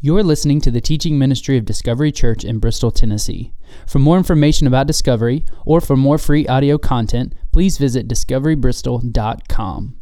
You're listening to the teaching ministry of Discovery Church in Bristol, Tennessee. For more information about Discovery or for more free audio content, please visit discoverybristol.com.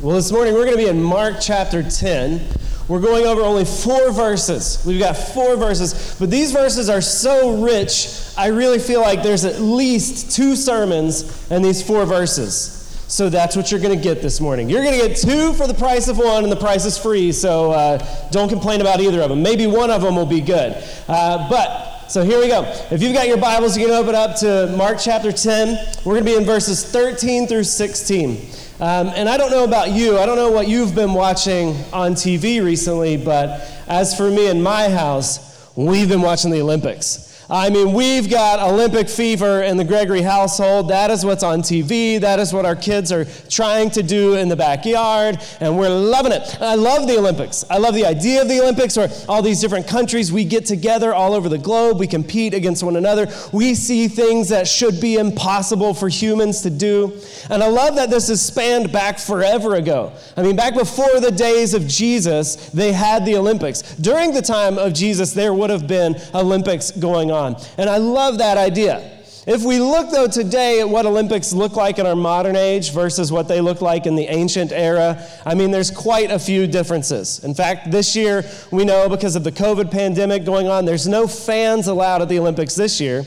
Well, this morning we're going to be in Mark chapter 10. We're going over only four verses. We've got four verses, but these verses are so rich, I really feel like there's at least two sermons in these four verses. So that's what you're going to get this morning. You're going to get two for the price of one, and the price is free. So uh, don't complain about either of them. Maybe one of them will be good. Uh, but so here we go. If you've got your Bibles, you can open up to Mark chapter 10. We're going to be in verses 13 through 16. Um, and I don't know about you, I don't know what you've been watching on TV recently, but as for me in my house, we've been watching the Olympics. I mean, we've got Olympic fever in the Gregory household. That is what's on TV. That is what our kids are trying to do in the backyard, and we're loving it. I love the Olympics. I love the idea of the Olympics where all these different countries, we get together all over the globe, we compete against one another, we see things that should be impossible for humans to do. And I love that this is spanned back forever ago. I mean, back before the days of Jesus, they had the Olympics. During the time of Jesus, there would have been Olympics going on on. And I love that idea. If we look, though, today at what Olympics look like in our modern age versus what they look like in the ancient era, I mean, there's quite a few differences. In fact, this year, we know because of the COVID pandemic going on, there's no fans allowed at the Olympics this year.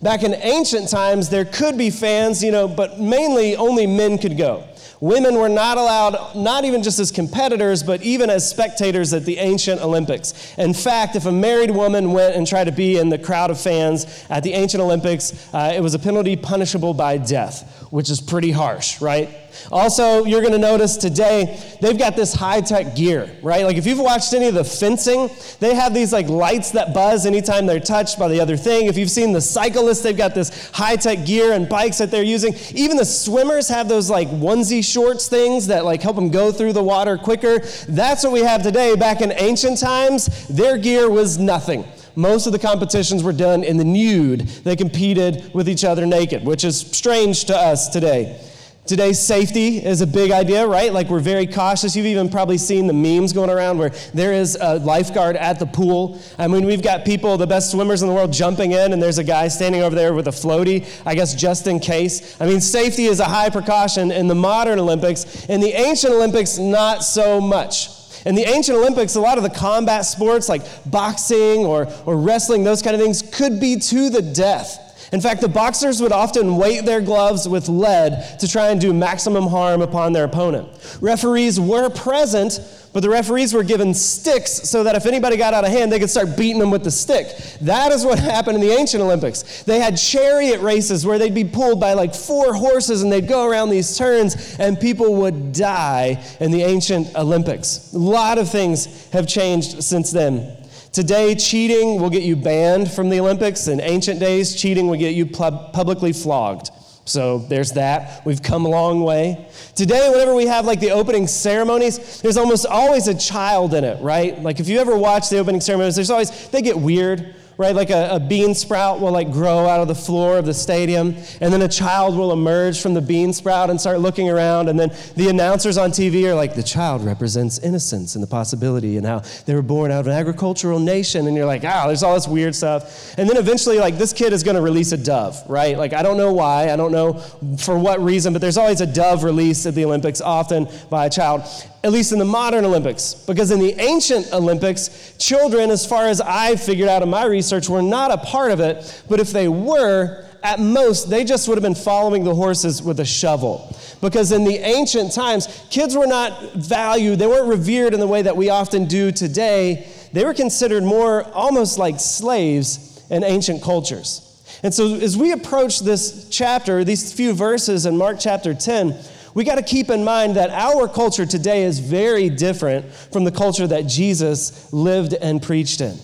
Back in ancient times, there could be fans, you know, but mainly only men could go. Women were not allowed, not even just as competitors, but even as spectators at the ancient Olympics. In fact, if a married woman went and tried to be in the crowd of fans at the ancient Olympics, uh, it was a penalty punishable by death, which is pretty harsh, right? Also, you're going to notice today they've got this high tech gear, right? Like if you've watched any of the fencing, they have these like lights that buzz anytime they're touched by the other thing. If you've seen the cyclists, they've got this high tech gear and bikes that they're using. Even the swimmers have those like onesie shorts things that like help them go through the water quicker. That's what we have today. Back in ancient times, their gear was nothing most of the competitions were done in the nude. They competed with each other naked, which is strange to us today. Today, safety is a big idea, right? Like we're very cautious. You've even probably seen the memes going around where there is a lifeguard at the pool. I mean, we've got people, the best swimmers in the world, jumping in, and there's a guy standing over there with a floaty, I guess just in case. I mean, safety is a high precaution in the modern Olympics. In the ancient Olympics, not so much. In the ancient Olympics, a lot of the combat sports like boxing or, or wrestling, those kind of things, could be to the death. In fact, the boxers would often weight their gloves with lead to try and do maximum harm upon their opponent. Referees were present, but the referees were given sticks so that if anybody got out of hand, they could start beating them with the stick. That is what happened in the ancient Olympics. They had chariot races where they'd be pulled by like four horses and they'd go around these turns and people would die in the ancient Olympics. A lot of things have changed since then. Today, cheating will get you banned from the Olympics. In ancient days, cheating would get you pub- publicly flogged. So there's that. We've come a long way. Today, whenever we have like the opening ceremonies, there's almost always a child in it, right? Like if you ever watch the opening ceremonies, there's always, they get weird right? Like a, a, bean sprout will like grow out of the floor of the stadium, and then a child will emerge from the bean sprout and start looking around, and then the announcers on TV are like, the child represents innocence and the possibility, and how they were born out of an agricultural nation, and you're like, ah, there's all this weird stuff. And then eventually, like, this kid is gonna release a dove, right? Like, I don't know why, I don't know for what reason, but there's always a dove released at the Olympics, often by a child at least in the modern Olympics. Because in the ancient Olympics, children, as far as I've figured out in my research, were not a part of it. But if they were, at most, they just would have been following the horses with a shovel. Because in the ancient times, kids were not valued, they weren't revered in the way that we often do today. They were considered more almost like slaves in ancient cultures. And so, as we approach this chapter, these few verses in Mark chapter 10, we got to keep in mind that our culture today is very different from the culture that Jesus lived and preached in.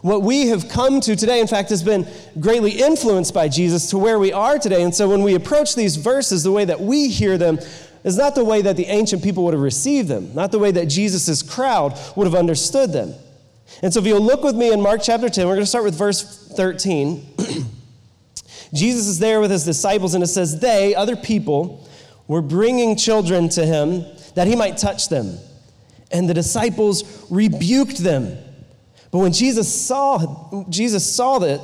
What we have come to today, in fact, has been greatly influenced by Jesus to where we are today. And so when we approach these verses, the way that we hear them is not the way that the ancient people would have received them, not the way that Jesus' crowd would have understood them. And so if you'll look with me in Mark chapter 10, we're going to start with verse 13. Jesus is there with his disciples, and it says, They, other people, were bringing children to him that he might touch them. And the disciples rebuked them. But when Jesus saw, Jesus saw that,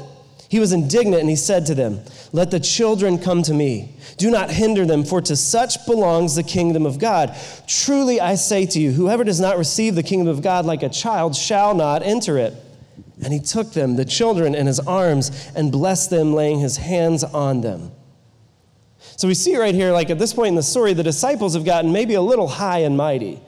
he was indignant and he said to them, Let the children come to me. Do not hinder them, for to such belongs the kingdom of God. Truly I say to you, whoever does not receive the kingdom of God like a child shall not enter it. And he took them, the children, in his arms and blessed them, laying his hands on them. So we see right here, like at this point in the story, the disciples have gotten maybe a little high and mighty.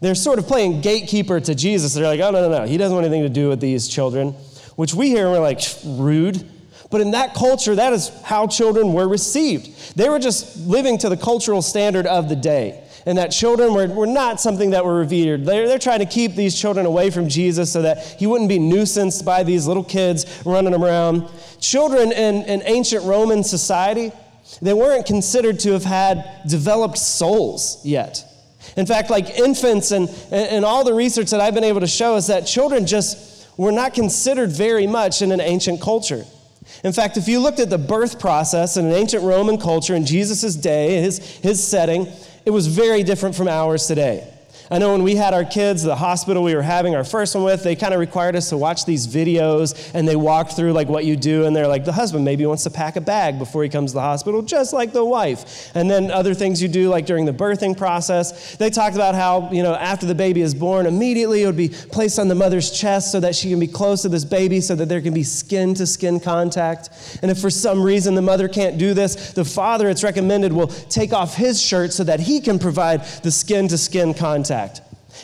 They're sort of playing gatekeeper to Jesus. They're like, oh, no, no, no. He doesn't want anything to do with these children, which we hear and we're like, rude. But in that culture, that is how children were received. They were just living to the cultural standard of the day. And that children were, were not something that were revered. They're, they're trying to keep these children away from Jesus so that he wouldn't be nuisanced by these little kids running around. Children in, in ancient Roman society, they weren't considered to have had developed souls yet. In fact, like infants and, and all the research that I've been able to show is that children just were not considered very much in an ancient culture. In fact, if you looked at the birth process in an ancient Roman culture in Jesus' day, his, his setting, it was very different from ours today. I know when we had our kids, the hospital we were having our first one with, they kind of required us to watch these videos and they walked through like what you do and they're like, the husband maybe wants to pack a bag before he comes to the hospital, just like the wife. And then other things you do like during the birthing process. They talked about how, you know, after the baby is born, immediately it would be placed on the mother's chest so that she can be close to this baby so that there can be skin to skin contact. And if for some reason the mother can't do this, the father, it's recommended, will take off his shirt so that he can provide the skin to skin contact.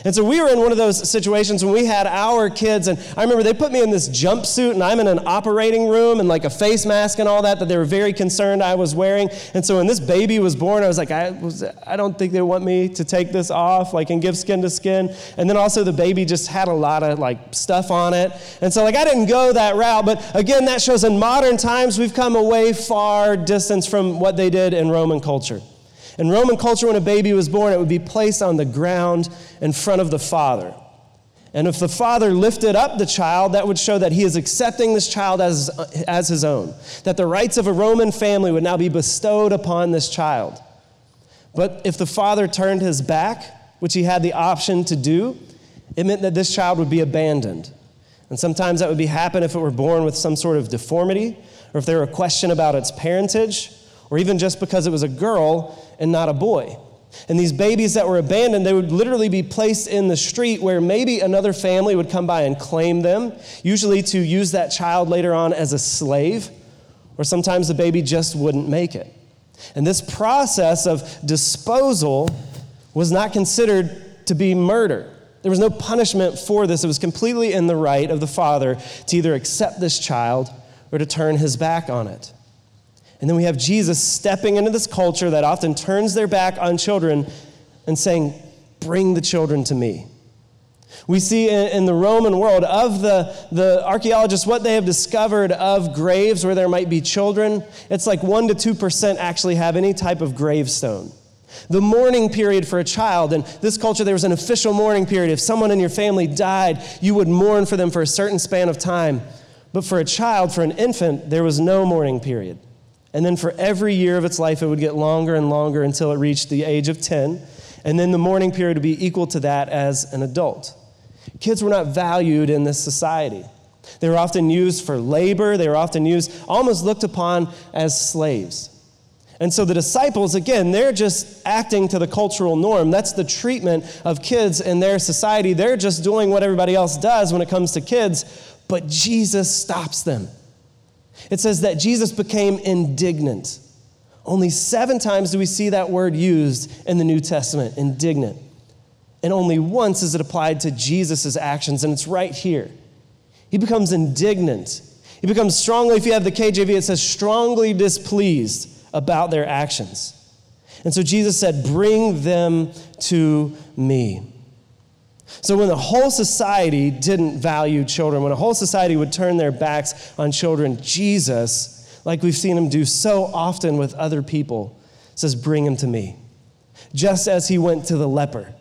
And so we were in one of those situations when we had our kids, and I remember they put me in this jumpsuit, and I'm in an operating room and like a face mask and all that, that they were very concerned I was wearing. And so when this baby was born, I was like, I, was, I don't think they want me to take this off, like, and give skin to skin. And then also the baby just had a lot of like stuff on it. And so, like, I didn't go that route. But again, that shows in modern times we've come away far distance from what they did in Roman culture. In Roman culture, when a baby was born, it would be placed on the ground in front of the father. And if the father lifted up the child, that would show that he is accepting this child as, as his own, that the rights of a Roman family would now be bestowed upon this child. But if the father turned his back, which he had the option to do, it meant that this child would be abandoned. And sometimes that would be happen if it were born with some sort of deformity, or if there were a question about its parentage, or even just because it was a girl and not a boy. And these babies that were abandoned, they would literally be placed in the street where maybe another family would come by and claim them, usually to use that child later on as a slave, or sometimes the baby just wouldn't make it. And this process of disposal was not considered to be murder. There was no punishment for this. It was completely in the right of the father to either accept this child or to turn his back on it. And then we have Jesus stepping into this culture that often turns their back on children and saying, Bring the children to me. We see in, the Roman world, of the, the archaeologists, what they have discovered of graves where there might be children, it's like 1% to 2% actually have any type of gravestone. The mourning period for a child, in this culture, there was an official mourning period. If someone in your family died, you would mourn for them for a certain span of time. But for a child, for an infant, there was no mourning period. And then for every year of its life, it would get longer and longer until it reached the age of 10. And then the mourning period would be equal to that as an adult. Kids were not valued in this society. They were often used for labor, they were often used, almost looked upon as slaves. And so the disciples, again, they're just acting to the cultural norm. That's the treatment of kids in their society. They're just doing what everybody else does when it comes to kids, but Jesus stops them. It says that Jesus became indignant. Only seven times do we see that word used in the New Testament, indignant. And only once is it applied to Jesus' actions, and it's right here. He becomes indignant. He becomes strongly, if you have the KJV, it says strongly displeased about their actions. And so Jesus said, Bring them to me. So, when the whole society didn't value children, when a whole society would turn their backs on children, Jesus, like we've seen him do so often with other people, says, Bring him to me. Just as he went to the leper,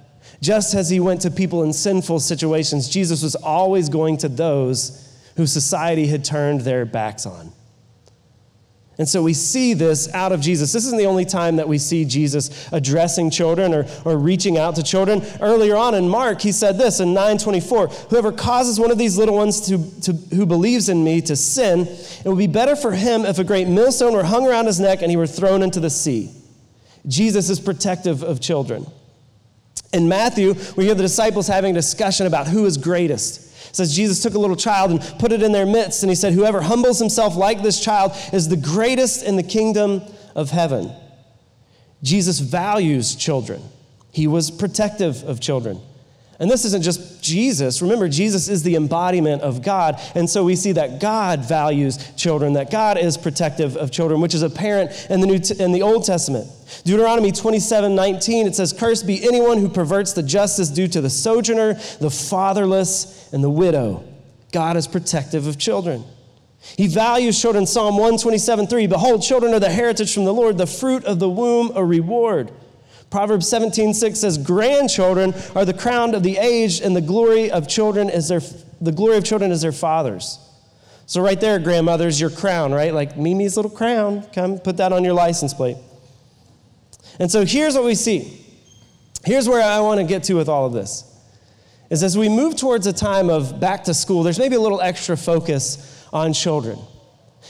just as he went to people in sinful situations, Jesus was always going to those who society had turned their backs on. And so we see this out of Jesus. This isn't the only time that we see Jesus addressing children or, or reaching out to children. Earlier on in Mark, he said this in 924 Whoever causes one of these little ones to, to, who believes in me to sin, it would be better for him if a great millstone were hung around his neck and he were thrown into the sea. Jesus is protective of children. In Matthew, we hear the disciples having a discussion about who is greatest. Says Jesus took a little child and put it in their midst, and he said, Whoever humbles himself like this child is the greatest in the kingdom of heaven. Jesus values children, he was protective of children. And this isn't just Jesus. Remember, Jesus is the embodiment of God. And so we see that God values children, that God is protective of children, which is apparent in the, New in the Old Testament. Deuteronomy 27 19, it says, Cursed be anyone who perverts the justice due to the sojourner, the fatherless, and the widow. God is protective of children. He values children. Psalm 127 3, Behold, children are the heritage from the Lord, the fruit of the womb, a reward. Proverbs 17 6 says, Grandchildren are the crown of the aged, and the glory of children is their, the glory of children is their fathers. So, right there, grandmother's your crown, right? Like Mimi's little crown. Come put that on your license plate. And so here's what we see. Here's where I want to get to with all of this. Is as we move towards a time of back to school, there's maybe a little extra focus on children.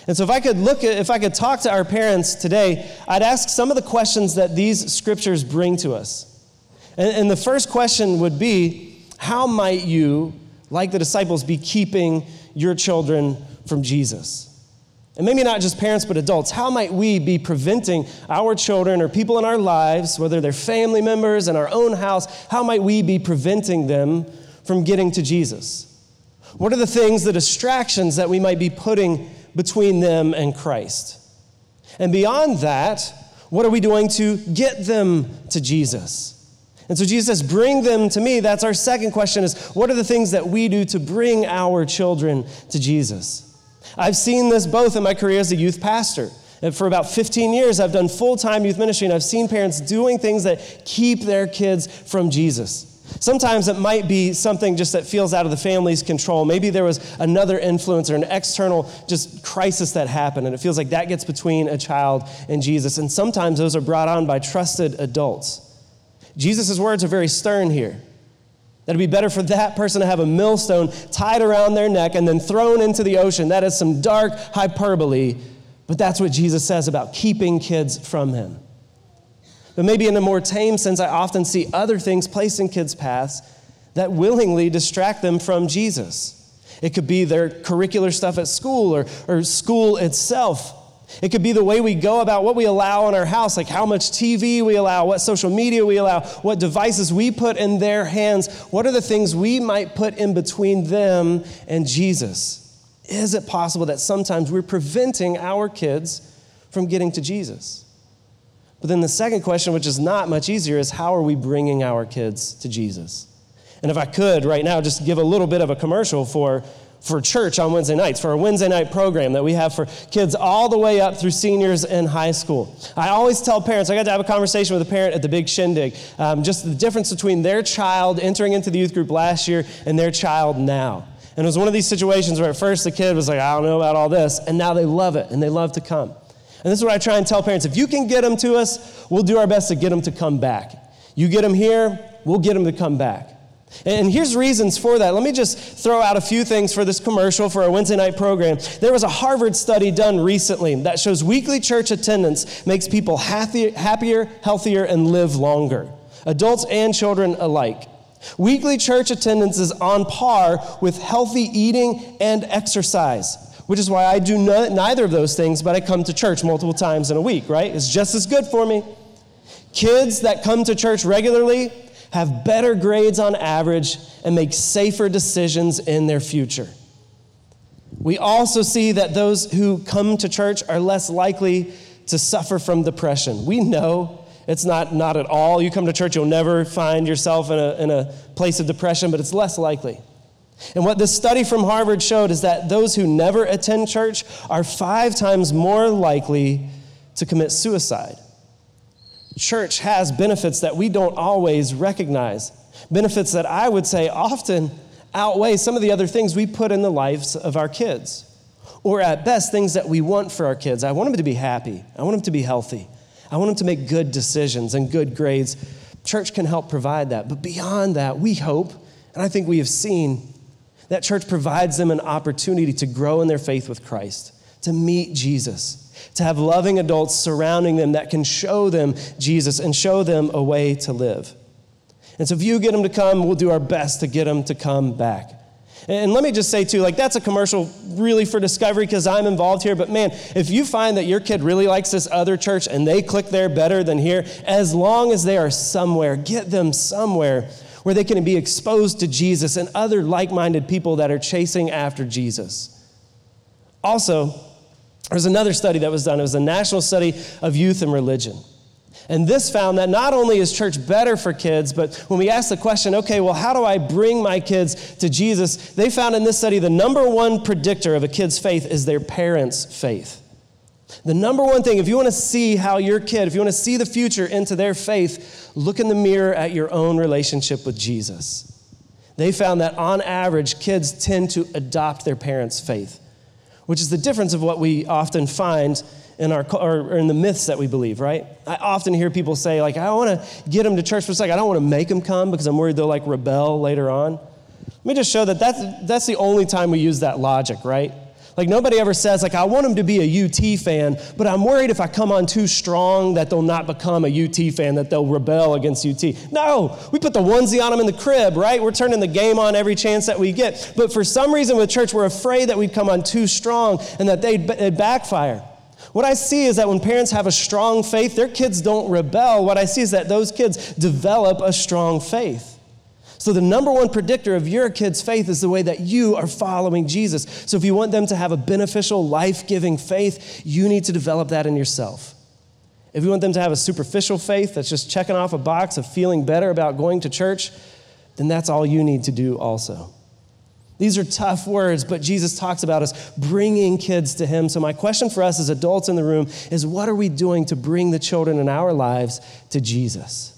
And so if I could look at, if I could talk to our parents today, I'd ask some of the questions that these scriptures bring to us. And, and the first question would be, how might you, like the disciples, be keeping your children from Jesus? And maybe not just parents, but adults. How might we be preventing our children or people in our lives, whether they're family members in our own house, how might we be preventing them from getting to Jesus? What are the things, the distractions that we might be putting between them and Christ? And beyond that, what are we doing to get them to Jesus? And so Jesus says, Bring them to me. That's our second question is what are the things that we do to bring our children to Jesus? I've seen this both in my career as a youth pastor. And for about 15 years, I've done full time youth ministry, and I've seen parents doing things that keep their kids from Jesus. Sometimes it might be something just that feels out of the family's control. Maybe there was another influence or an external just crisis that happened, and it feels like that gets between a child and Jesus. And sometimes those are brought on by trusted adults. Jesus' words are very stern here. That it'd be better for that person to have a millstone tied around their neck and then thrown into the ocean. That is some dark hyperbole, but that's what Jesus says about keeping kids from him. But maybe in a more tame sense, I often see other things placed in kids' paths that willingly distract them from Jesus. It could be their curricular stuff at school or, or school itself. It could be the way we go about what we allow in our house, like how much TV we allow, what social media we allow, what devices we put in their hands. What are the things we might put in between them and Jesus? Is it possible that sometimes we're preventing our kids from getting to Jesus? But then the second question, which is not much easier, is how are we bringing our kids to Jesus? And if I could right now just give a little bit of a commercial for for church on Wednesday nights, for a Wednesday night program that we have for kids all the way up through seniors in high school. I always tell parents, I got to have a conversation with a parent at the big shindig, um, just the difference between their child entering into the youth group last year and their child now. And it was one of these situations where at first the kid was like, I don't know about all this, and now they love it and they love to come. And this is what I try and tell parents if you can get them to us, we'll do our best to get them to come back. You get them here, we'll get them to come back. And here's reasons for that. Let me just throw out a few things for this commercial for our Wednesday night program. There was a Harvard study done recently that shows weekly church attendance makes people happier, healthier, and live longer, adults and children alike. Weekly church attendance is on par with healthy eating and exercise, which is why I do no, neither of those things, but I come to church multiple times in a week, right? It's just as good for me. Kids that come to church regularly have better grades on average, and make safer decisions in their future. We also see that those who come to church are less likely to suffer from depression. We know it's not, not at all. You come to church, you'll never find yourself in a, in a place of depression, but it's less likely. And what this study from Harvard showed is that those who never attend church are five times more likely to commit suicide church has benefits that we don't always recognize. Benefits that I would say often outweigh some of the other things we put in the lives of our kids. Or at best, things that we want for our kids. I want them to be happy. I want them to be healthy. I want them to make good decisions and good grades. Church can help provide that. But beyond that, we hope, and I think we have seen, that church provides them an opportunity to grow in their faith with Christ, to meet Jesus, to have loving adults surrounding them that can show them Jesus and show them a way to live. And so if you get them to come, we'll do our best to get them to come back. And let me just say, too, like that's a commercial really for Discovery because I'm involved here. But man, if you find that your kid really likes this other church and they click there better than here, as long as they are somewhere, get them somewhere where they can be exposed to Jesus and other like minded people that are chasing after Jesus. Also, there's another study that was done. It was a national study of youth and religion. And this found that not only is church better for kids, but when we ask the question, okay, well, how do I bring my kids to Jesus? They found in this study the number one predictor of a kid's faith is their parents' faith. The number one thing, if you want to see how your kid, if you want to see the future into their faith, look in the mirror at your own relationship with Jesus. They found that on average, kids tend to adopt their parents' faith, which is the difference of what we often find in our or in the myths that we believe, right? I often hear people say like, I want to get them to church, for a second. I don't want to make them come because I'm worried they'll like rebel later on. Let me just show that that's, that's the only time we use that logic, right? Like nobody ever says like I want them to be a UT fan, but I'm worried if I come on too strong that they'll not become a UT fan, that they'll rebel against UT. No, we put the onesie on them in the crib, right? We're turning the game on every chance that we get. But for some reason with church, we're afraid that we'd come on too strong and that they'd, they'd backfire. What I see is that when parents have a strong faith, their kids don't rebel. What I see is that those kids develop a strong faith. So, the number one predictor of your kid's faith is the way that you are following Jesus. So, if you want them to have a beneficial, life giving faith, you need to develop that in yourself. If you want them to have a superficial faith that's just checking off a box of feeling better about going to church, then that's all you need to do also. These are tough words, but Jesus talks about us bringing kids to Him. So, my question for us as adults in the room is what are we doing to bring the children in our lives to Jesus?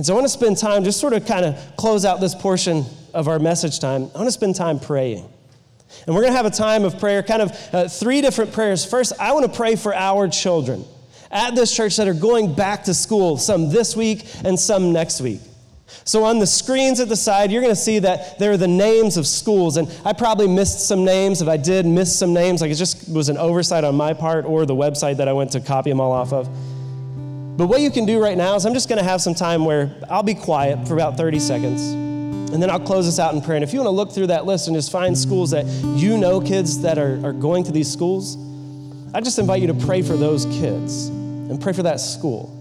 And so, I want to spend time, just sort of kind of close out this portion of our message time. I want to spend time praying. And we're going to have a time of prayer, kind of uh, three different prayers. First, I want to pray for our children at this church that are going back to school, some this week and some next week. So, on the screens at the side, you're going to see that there are the names of schools. And I probably missed some names. If I did miss some names, like it just was an oversight on my part or the website that I went to copy them all off of. But what you can do right now is I'm just going to have some time where I'll be quiet for about 30 seconds. And then I'll close this out in prayer. And if you want to look through that list and just find schools that you know kids that are, are going to these schools, I just invite you to pray for those kids and pray for that school.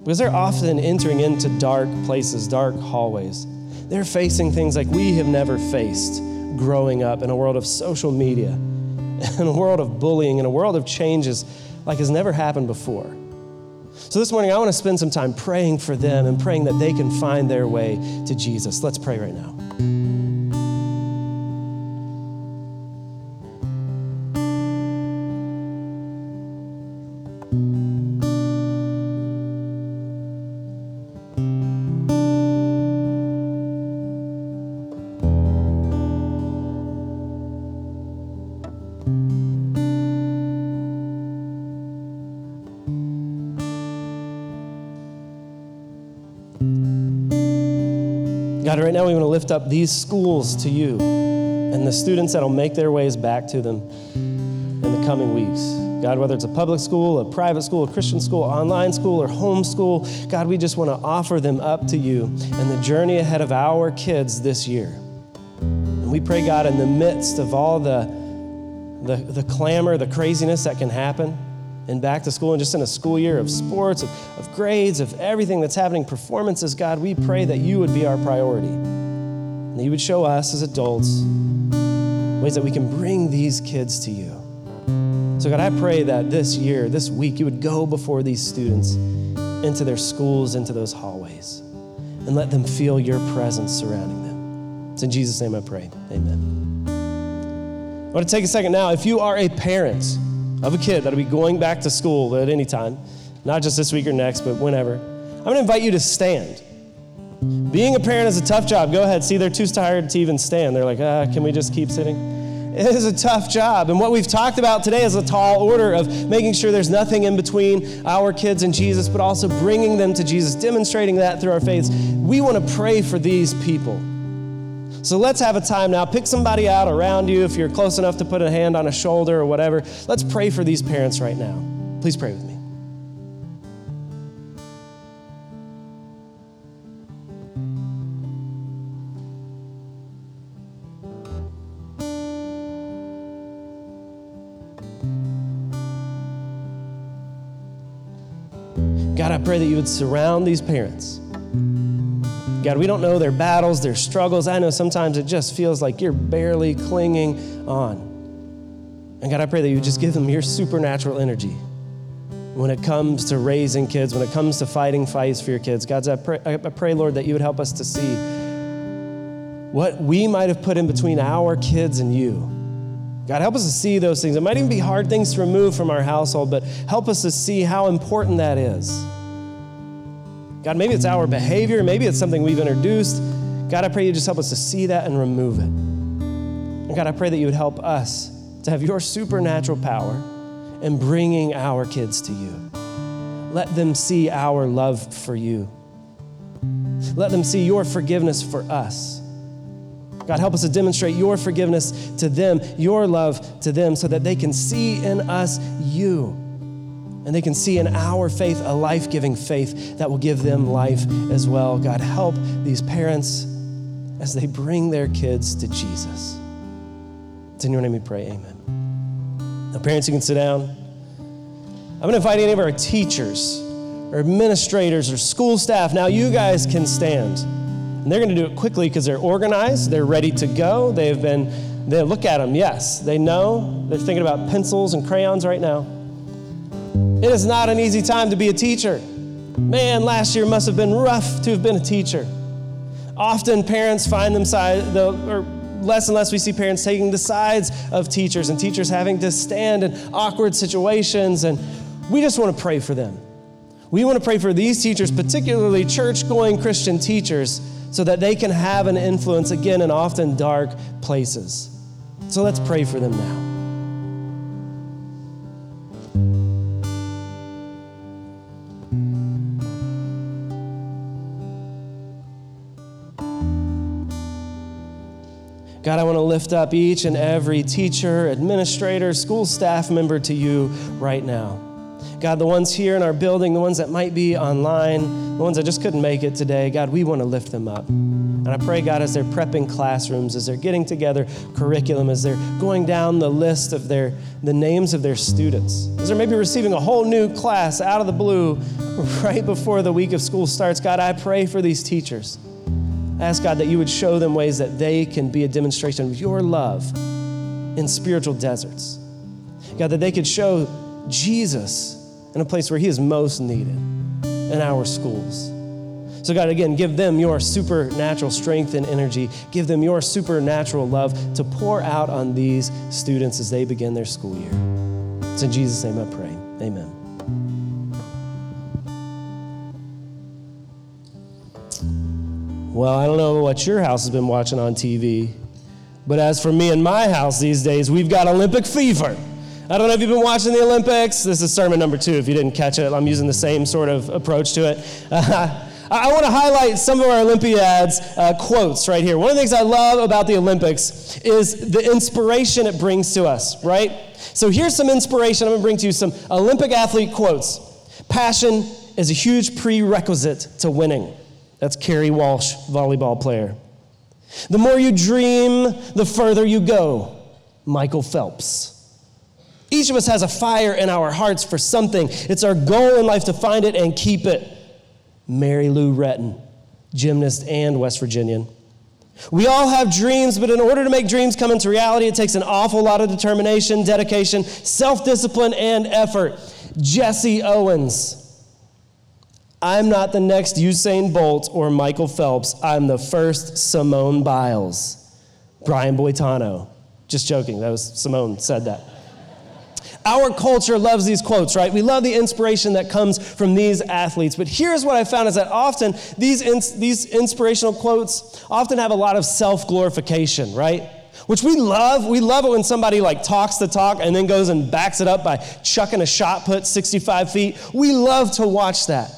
Because they're often entering into dark places, dark hallways. They're facing things like we have never faced growing up in a world of social media, in a world of bullying, in a world of changes like has never happened before. So this morning, I want to spend some time praying for them and praying that they can find their way to Jesus. Let's pray right now. God, right now we want to lift up these schools to you and the students that'll make their ways back to them in the coming weeks. God, whether it's a public school, a private school, a Christian school, online school, or home school, God, we just want to offer them up to you and the journey ahead of our kids this year. And we pray, God, in the midst of all the, the, the clamor, the craziness that can happen, and back to school and just in a school year of sports, of, of grades, of everything that's happening, performances, God, we pray that you would be our priority. And that you would show us as adults ways that we can bring these kids to you. So, God, I pray that this year, this week, you would go before these students into their schools, into those hallways, and let them feel your presence surrounding them. It's in Jesus' name I pray. Amen. I want to take a second now. If you are a parent, of a kid that'll be going back to school at any time, not just this week or next, but whenever, I'm going to invite you to stand. Being a parent is a tough job. Go ahead. See, they're too tired to even stand. They're like, ah, can we just keep sitting? It is a tough job. And what we've talked about today is a tall order of making sure there's nothing in between our kids and Jesus, but also bringing them to Jesus, demonstrating that through our faiths. We want to pray for these people. So let's have a time now. Pick somebody out around you if you're close enough to put a hand on a shoulder or whatever. Let's pray for these parents right now. Please pray with me. God, I pray that you would surround these parents. God, we don't know their battles, their struggles. I know sometimes it just feels like you're barely clinging on. And God, I pray that you just give them your supernatural energy when it comes to raising kids, when it comes to fighting fights for your kids. God, I pray, I pray, Lord, that you would help us to see what we might have put in between our kids and you. God, help us to see those things. It might even be hard things to remove from our household, but help us to see how important that is. God, maybe it's our behavior, maybe it's something we've introduced. God, I pray you just help us to see that and remove it. And God, I pray that you would help us to have your supernatural power in bringing our kids to you. Let them see our love for you. Let them see your forgiveness for us. God, help us to demonstrate your forgiveness to them, your love to them, so that they can see in us you. And they can see in our faith a life giving faith that will give them life as well. God, help these parents as they bring their kids to Jesus. It's in your name we pray. Amen. Now, parents, you can sit down. I'm going to invite any of our teachers or administrators or school staff. Now, you guys can stand. And they're going to do it quickly because they're organized, they're ready to go. They've been, they look at them, yes, they know. They're thinking about pencils and crayons right now. It is not an easy time to be a teacher. Man, last year must have been rough to have been a teacher. Often parents find themselves, or less and less we see parents taking the sides of teachers and teachers having to stand in awkward situations. And we just want to pray for them. We want to pray for these teachers, particularly church going Christian teachers so that they can have an influence again in often dark places. So let's pray for them now. God, I want to lift up each and every teacher, administrator, school staff member to you right now. God, the ones here in our building, the ones that might be online, the ones that just couldn't make it today, God, we want to lift them up. And I pray, God, as they're prepping classrooms, as they're getting together curriculum, as they're going down the list of their the names of their students, as they're maybe receiving a whole new class out of the blue right before the week of school starts, God, I pray for these teachers. I ask God that you would show them ways that they can be a demonstration of your love in spiritual deserts. God, that they could show Jesus in a place where He is most needed in our schools. So, God, again, give them your supernatural strength and energy. Give them your supernatural love to pour out on these students as they begin their school year. It's in Jesus' name I pray. Amen. Well, I don't know what your house has been watching on TV, but as for me and my house these days, we've got Olympic fever. I don't know if you've been watching the Olympics. This is sermon number two. If you didn't catch it, I'm using the same sort of approach to it. Uh, I want to highlight some of our Olympiads uh, quotes right here. One of the things I love about the Olympics is the inspiration it brings to us, right? So here's some inspiration. I'm going to bring to you some Olympic athlete quotes. Passion is a huge prerequisite to winning. That's Kerri Walsh, volleyball player. The more you dream, the further you go. Michael Phelps. Each of us has a fire in our hearts for something. It's our goal in life to find it and keep it. Mary Lou Retton, gymnast and West Virginian. We all have dreams, but in order to make dreams come into reality, it takes an awful lot of determination, dedication, self discipline, and effort. Jesse Owens. I'm not the next Usain Bolt or Michael Phelps. I'm the first Simone Biles. Brian Boitano. Just joking. That was Simone said that. Our culture loves these quotes, right? We love the inspiration that comes from these athletes. But here's what I found is that often these, these inspirational quotes often have a lot of self glorification, right? which we love. We love it when somebody like talks the talk and then goes and backs it up by chucking a shot put 65 feet. We love to watch that.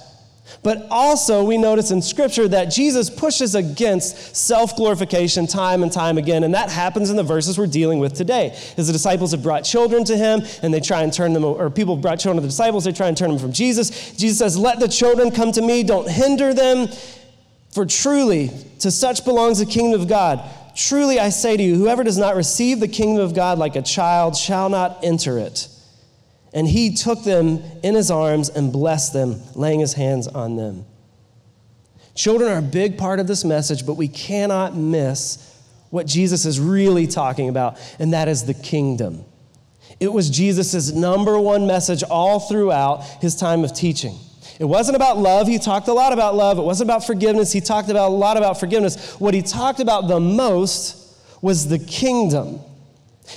But also, we notice in Scripture that Jesus pushes against self glorification time and time again, and that happens in the verses we're dealing with today. As the disciples have brought children to him, and they try and turn them, or people have brought children to the disciples, they try and turn them from Jesus. Jesus says, Let the children come to me, don't hinder them, for truly to such belongs the kingdom of God. Truly I say to you, whoever does not receive the kingdom of God like a child shall not enter it. And he took them in his arms and blessed them, laying his hands on them. Children are a big part of this message, but we cannot miss what Jesus is really talking about, and that is the kingdom. It was Jesus' number one message all throughout his time of teaching. It wasn't about love. He talked a lot about love. It wasn't about forgiveness. He talked about a lot about forgiveness. What he talked about the most was the kingdom.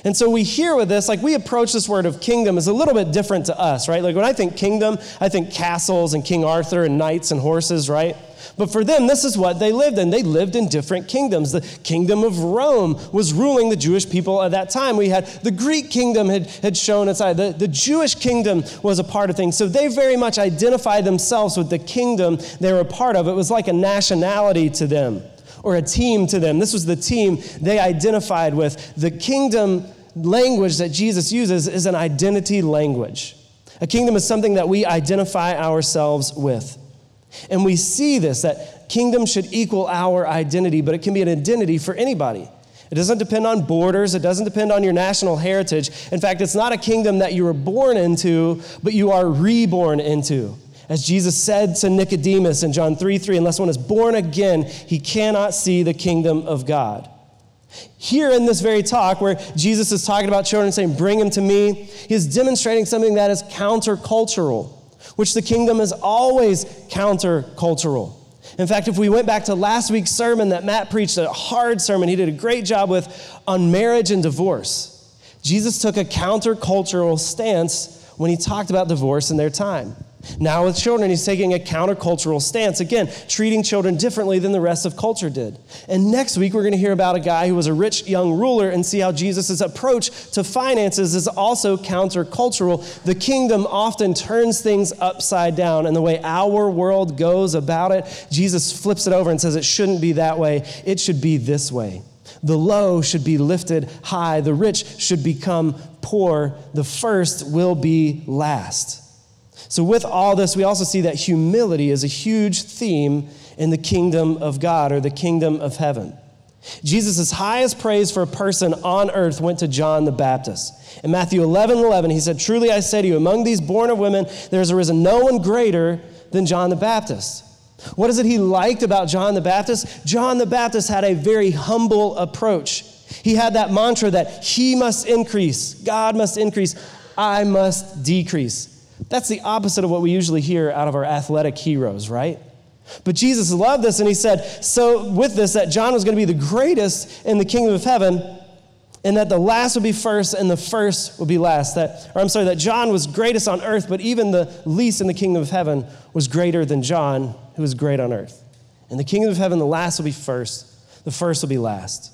And so we hear with this, like we approach this word of kingdom is a little bit different to us, right? Like when I think kingdom, I think castles and King Arthur and knights and horses, right? But for them, this is what they lived in. They lived in different kingdoms. The kingdom of Rome was ruling the Jewish people at that time. We had the Greek kingdom had, had shown its side. The, the Jewish kingdom was a part of things. So they very much identified themselves with the kingdom they were a part of. It was like a nationality to them or a team to them. This was the team they identified with. The kingdom language that Jesus uses is an identity language. A kingdom is something that we identify ourselves with. And we see this that kingdom should equal our identity, but it can be an identity for anybody. It doesn't depend on borders. It doesn't depend on your national heritage. In fact, it's not a kingdom that you were born into, but you are reborn into. As Jesus said to Nicodemus in John 3 3, unless one is born again, he cannot see the kingdom of God. Here in this very talk, where Jesus is talking about children saying, Bring him to me, he is demonstrating something that is countercultural, which the kingdom is always countercultural. In fact, if we went back to last week's sermon that Matt preached, a hard sermon he did a great job with on marriage and divorce, Jesus took a countercultural stance when he talked about divorce in their time. Now, with children, he's taking a countercultural stance, again, treating children differently than the rest of culture did. And next week, we're going to hear about a guy who was a rich young ruler and see how Jesus' approach to finances is also countercultural. The kingdom often turns things upside down, and the way our world goes about it, Jesus flips it over and says it shouldn't be that way, it should be this way. The low should be lifted high, the rich should become poor, the first will be last. So, with all this, we also see that humility is a huge theme in the kingdom of God or the kingdom of heaven. Jesus' highest praise for a person on earth went to John the Baptist. In Matthew 11 11, he said, Truly I say to you, among these born of women, there has arisen no one greater than John the Baptist. What is it he liked about John the Baptist? John the Baptist had a very humble approach. He had that mantra that he must increase, God must increase, I must decrease. That's the opposite of what we usually hear out of our athletic heroes, right? But Jesus loved this and he said, so with this, that John was going to be the greatest in the kingdom of heaven, and that the last would be first and the first would be last. That, or I'm sorry, that John was greatest on earth, but even the least in the kingdom of heaven was greater than John, who was great on earth. In the kingdom of heaven, the last will be first, the first will be last.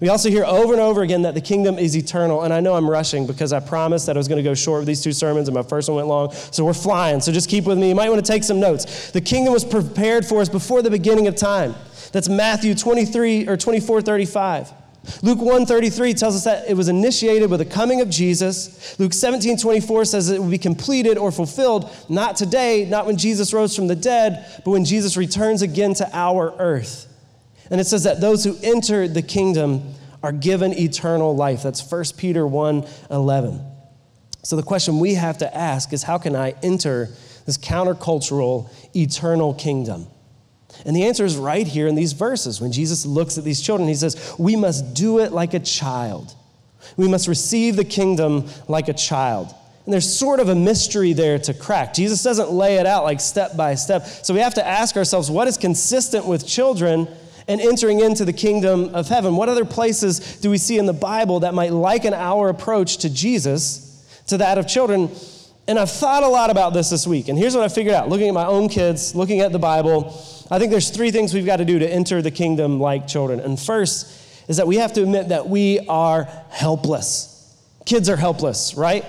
We also hear over and over again that the kingdom is eternal. And I know I'm rushing because I promised that I was going to go short with these two sermons, and my first one went long. So we're flying. So just keep with me. You might want to take some notes. The kingdom was prepared for us before the beginning of time. That's Matthew 23 or 24 35. Luke 133 tells us that it was initiated with the coming of Jesus. Luke 17 24 says it will be completed or fulfilled not today, not when Jesus rose from the dead, but when Jesus returns again to our earth. And it says that those who enter the kingdom are given eternal life. That's 1 Peter 1 11. So the question we have to ask is how can I enter this countercultural eternal kingdom? And the answer is right here in these verses. When Jesus looks at these children, he says, We must do it like a child. We must receive the kingdom like a child. And there's sort of a mystery there to crack. Jesus doesn't lay it out like step by step. So we have to ask ourselves what is consistent with children and entering into the kingdom of heaven. What other places do we see in the Bible that might liken our approach to Jesus to that of children? And I've thought a lot about this this week. And here's what I figured out looking at my own kids, looking at the Bible. I think there's three things we've got to do to enter the kingdom like children. And first is that we have to admit that we are helpless. Kids are helpless, right?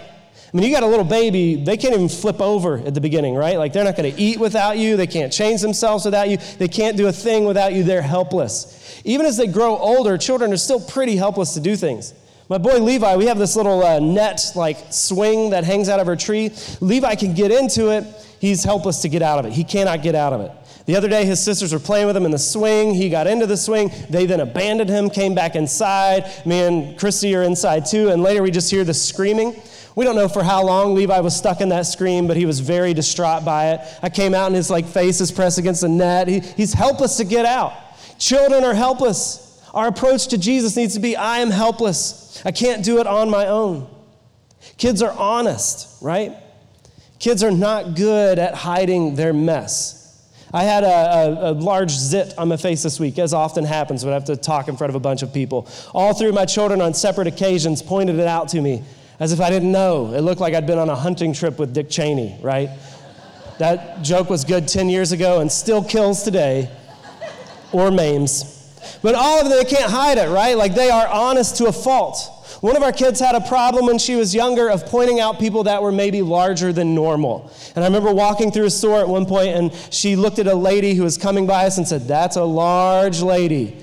I mean, you got a little baby, they can't even flip over at the beginning, right? Like, they're not going to eat without you. They can't change themselves without you. They can't do a thing without you. They're helpless. Even as they grow older, children are still pretty helpless to do things. My boy Levi, we have this little uh, net like swing that hangs out of our tree. Levi can get into it, he's helpless to get out of it. He cannot get out of it. The other day, his sisters were playing with him in the swing. He got into the swing. They then abandoned him, came back inside. Me and Christy are inside too. And later, we just hear the screaming. We don't know for how long Levi was stuck in that screen, but he was very distraught by it. I came out and his like face is pressed against the net. He, he's helpless to get out. Children are helpless. Our approach to Jesus needs to be I am helpless. I can't do it on my own. Kids are honest, right? Kids are not good at hiding their mess. I had a, a, a, large zit on my face this week, as often happens when I have to talk in front of a bunch of people. All three of my children on separate occasions pointed it out to me as if I didn't know. It looked like I'd been on a hunting trip with Dick Cheney, right? That joke was good 10 years ago and still kills today, or maims. But all of them, they can't hide it, right? Like they are honest to a fault. One of our kids had a problem when she was younger of pointing out people that were maybe larger than normal. And I remember walking through a store at one point and she looked at a lady who was coming by us and said, That's a large lady.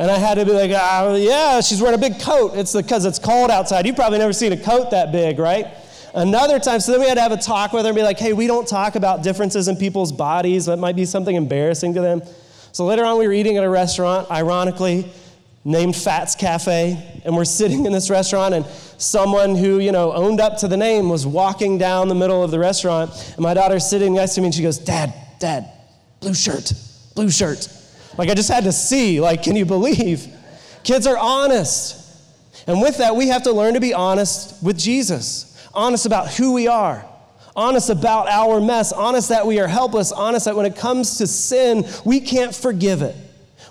And I had to be like, oh, yeah, she's wearing a big coat. It's because it's cold outside. You've probably never seen a coat that big, right? Another time, so then we had to have a talk with her and be like, hey, we don't talk about differences in people's bodies. That might be something embarrassing to them. So later on, we were eating at a restaurant, ironically, named Fats Cafe, and we're sitting in this restaurant, and someone who, you know, owned up to the name was walking down the middle of the restaurant, and my daughter's sitting next to me, and she goes, Dad, Dad, blue shirt, blue shirt. Like, I just had to see, like, can you believe? Kids are honest. And with that, we have to learn to be honest with Jesus, honest about who we are, honest about our mess, honest that we are helpless, honest that when it comes to sin, we can't forgive it.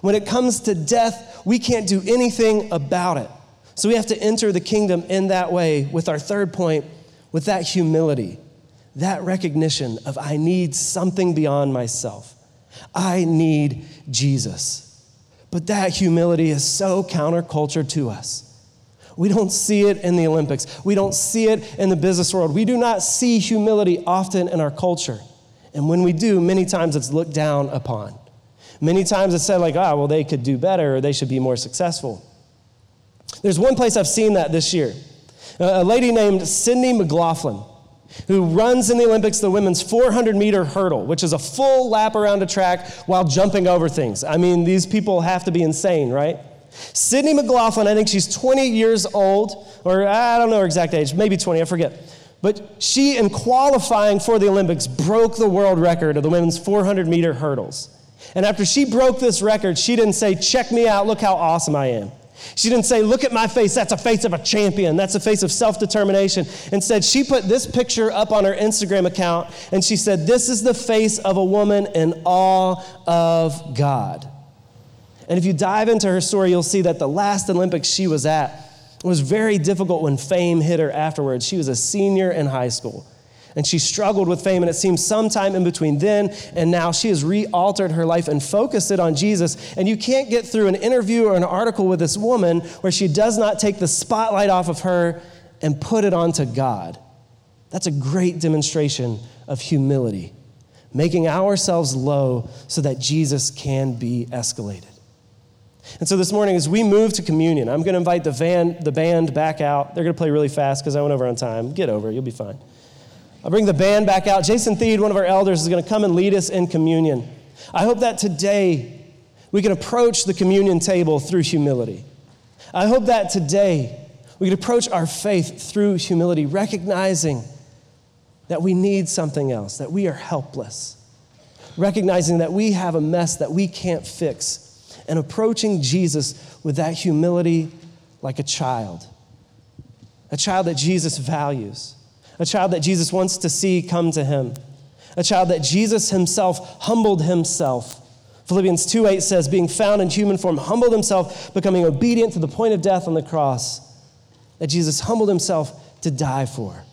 When it comes to death, we can't do anything about it. So we have to enter the kingdom in that way with our third point, with that humility, that recognition of I need something beyond myself. I need Jesus. But that humility is so counterculture to us. We don't see it in the Olympics. We don't see it in the business world. We do not see humility often in our culture. And when we do, many times it's looked down upon. Many times it's said, like, ah, oh, well, they could do better or they should be more successful. There's one place I've seen that this year. A lady named Sydney McLaughlin, who runs in the Olympics the women's 400 meter hurdle, which is a full lap around a track while jumping over things. I mean, these people have to be insane, right? Sydney McLaughlin, I think she's 20 years old, or I don't know her exact age, maybe 20, I forget. But she, in qualifying for the Olympics, broke the world record of the women's 400 meter hurdles. And after she broke this record, she didn't say, Check me out, look how awesome I am. She didn't say, Look at my face, that's a face of a champion, that's a face of self determination. Instead, she put this picture up on her Instagram account and she said, This is the face of a woman in awe of God. And if you dive into her story, you'll see that the last Olympics she was at was very difficult when fame hit her afterwards. She was a senior in high school and she struggled with fame. And it seems sometime in between then and now, she has re altered her life and focused it on Jesus. And you can't get through an interview or an article with this woman where she does not take the spotlight off of her and put it onto God. That's a great demonstration of humility, making ourselves low so that Jesus can be escalated. And so this morning, as we move to communion, I'm going to invite the, van, the band back out. They're going to play really fast because I went over on time. Get over it, you'll be fine. I'll bring the band back out. Jason Theed, one of our elders, is going to come and lead us in communion. I hope that today we can approach the communion table through humility. I hope that today we can approach our faith through humility, recognizing that we need something else, that we are helpless, recognizing that we have a mess that we can't fix, and approaching Jesus with that humility like a child, a child that Jesus values a child that Jesus wants to see come to him, a child that Jesus himself humbled himself. Philippians 2 8 says, being found in human form, humbled himself, becoming obedient to the point of death on the cross, that Jesus humbled himself to die for.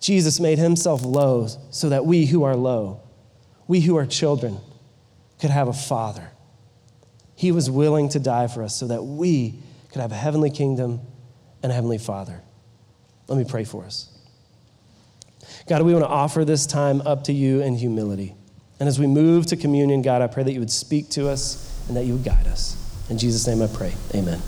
Jesus made himself low so that we who are low, we who are children, could have a father. He was willing to die for us so that we could have a heavenly kingdom and a heavenly Father. Let me pray for us. God, we want to offer this time up to you in humility. And as we move to communion, God, I pray that you would speak to us and that you would guide us. In Jesus' name I pray. Amen.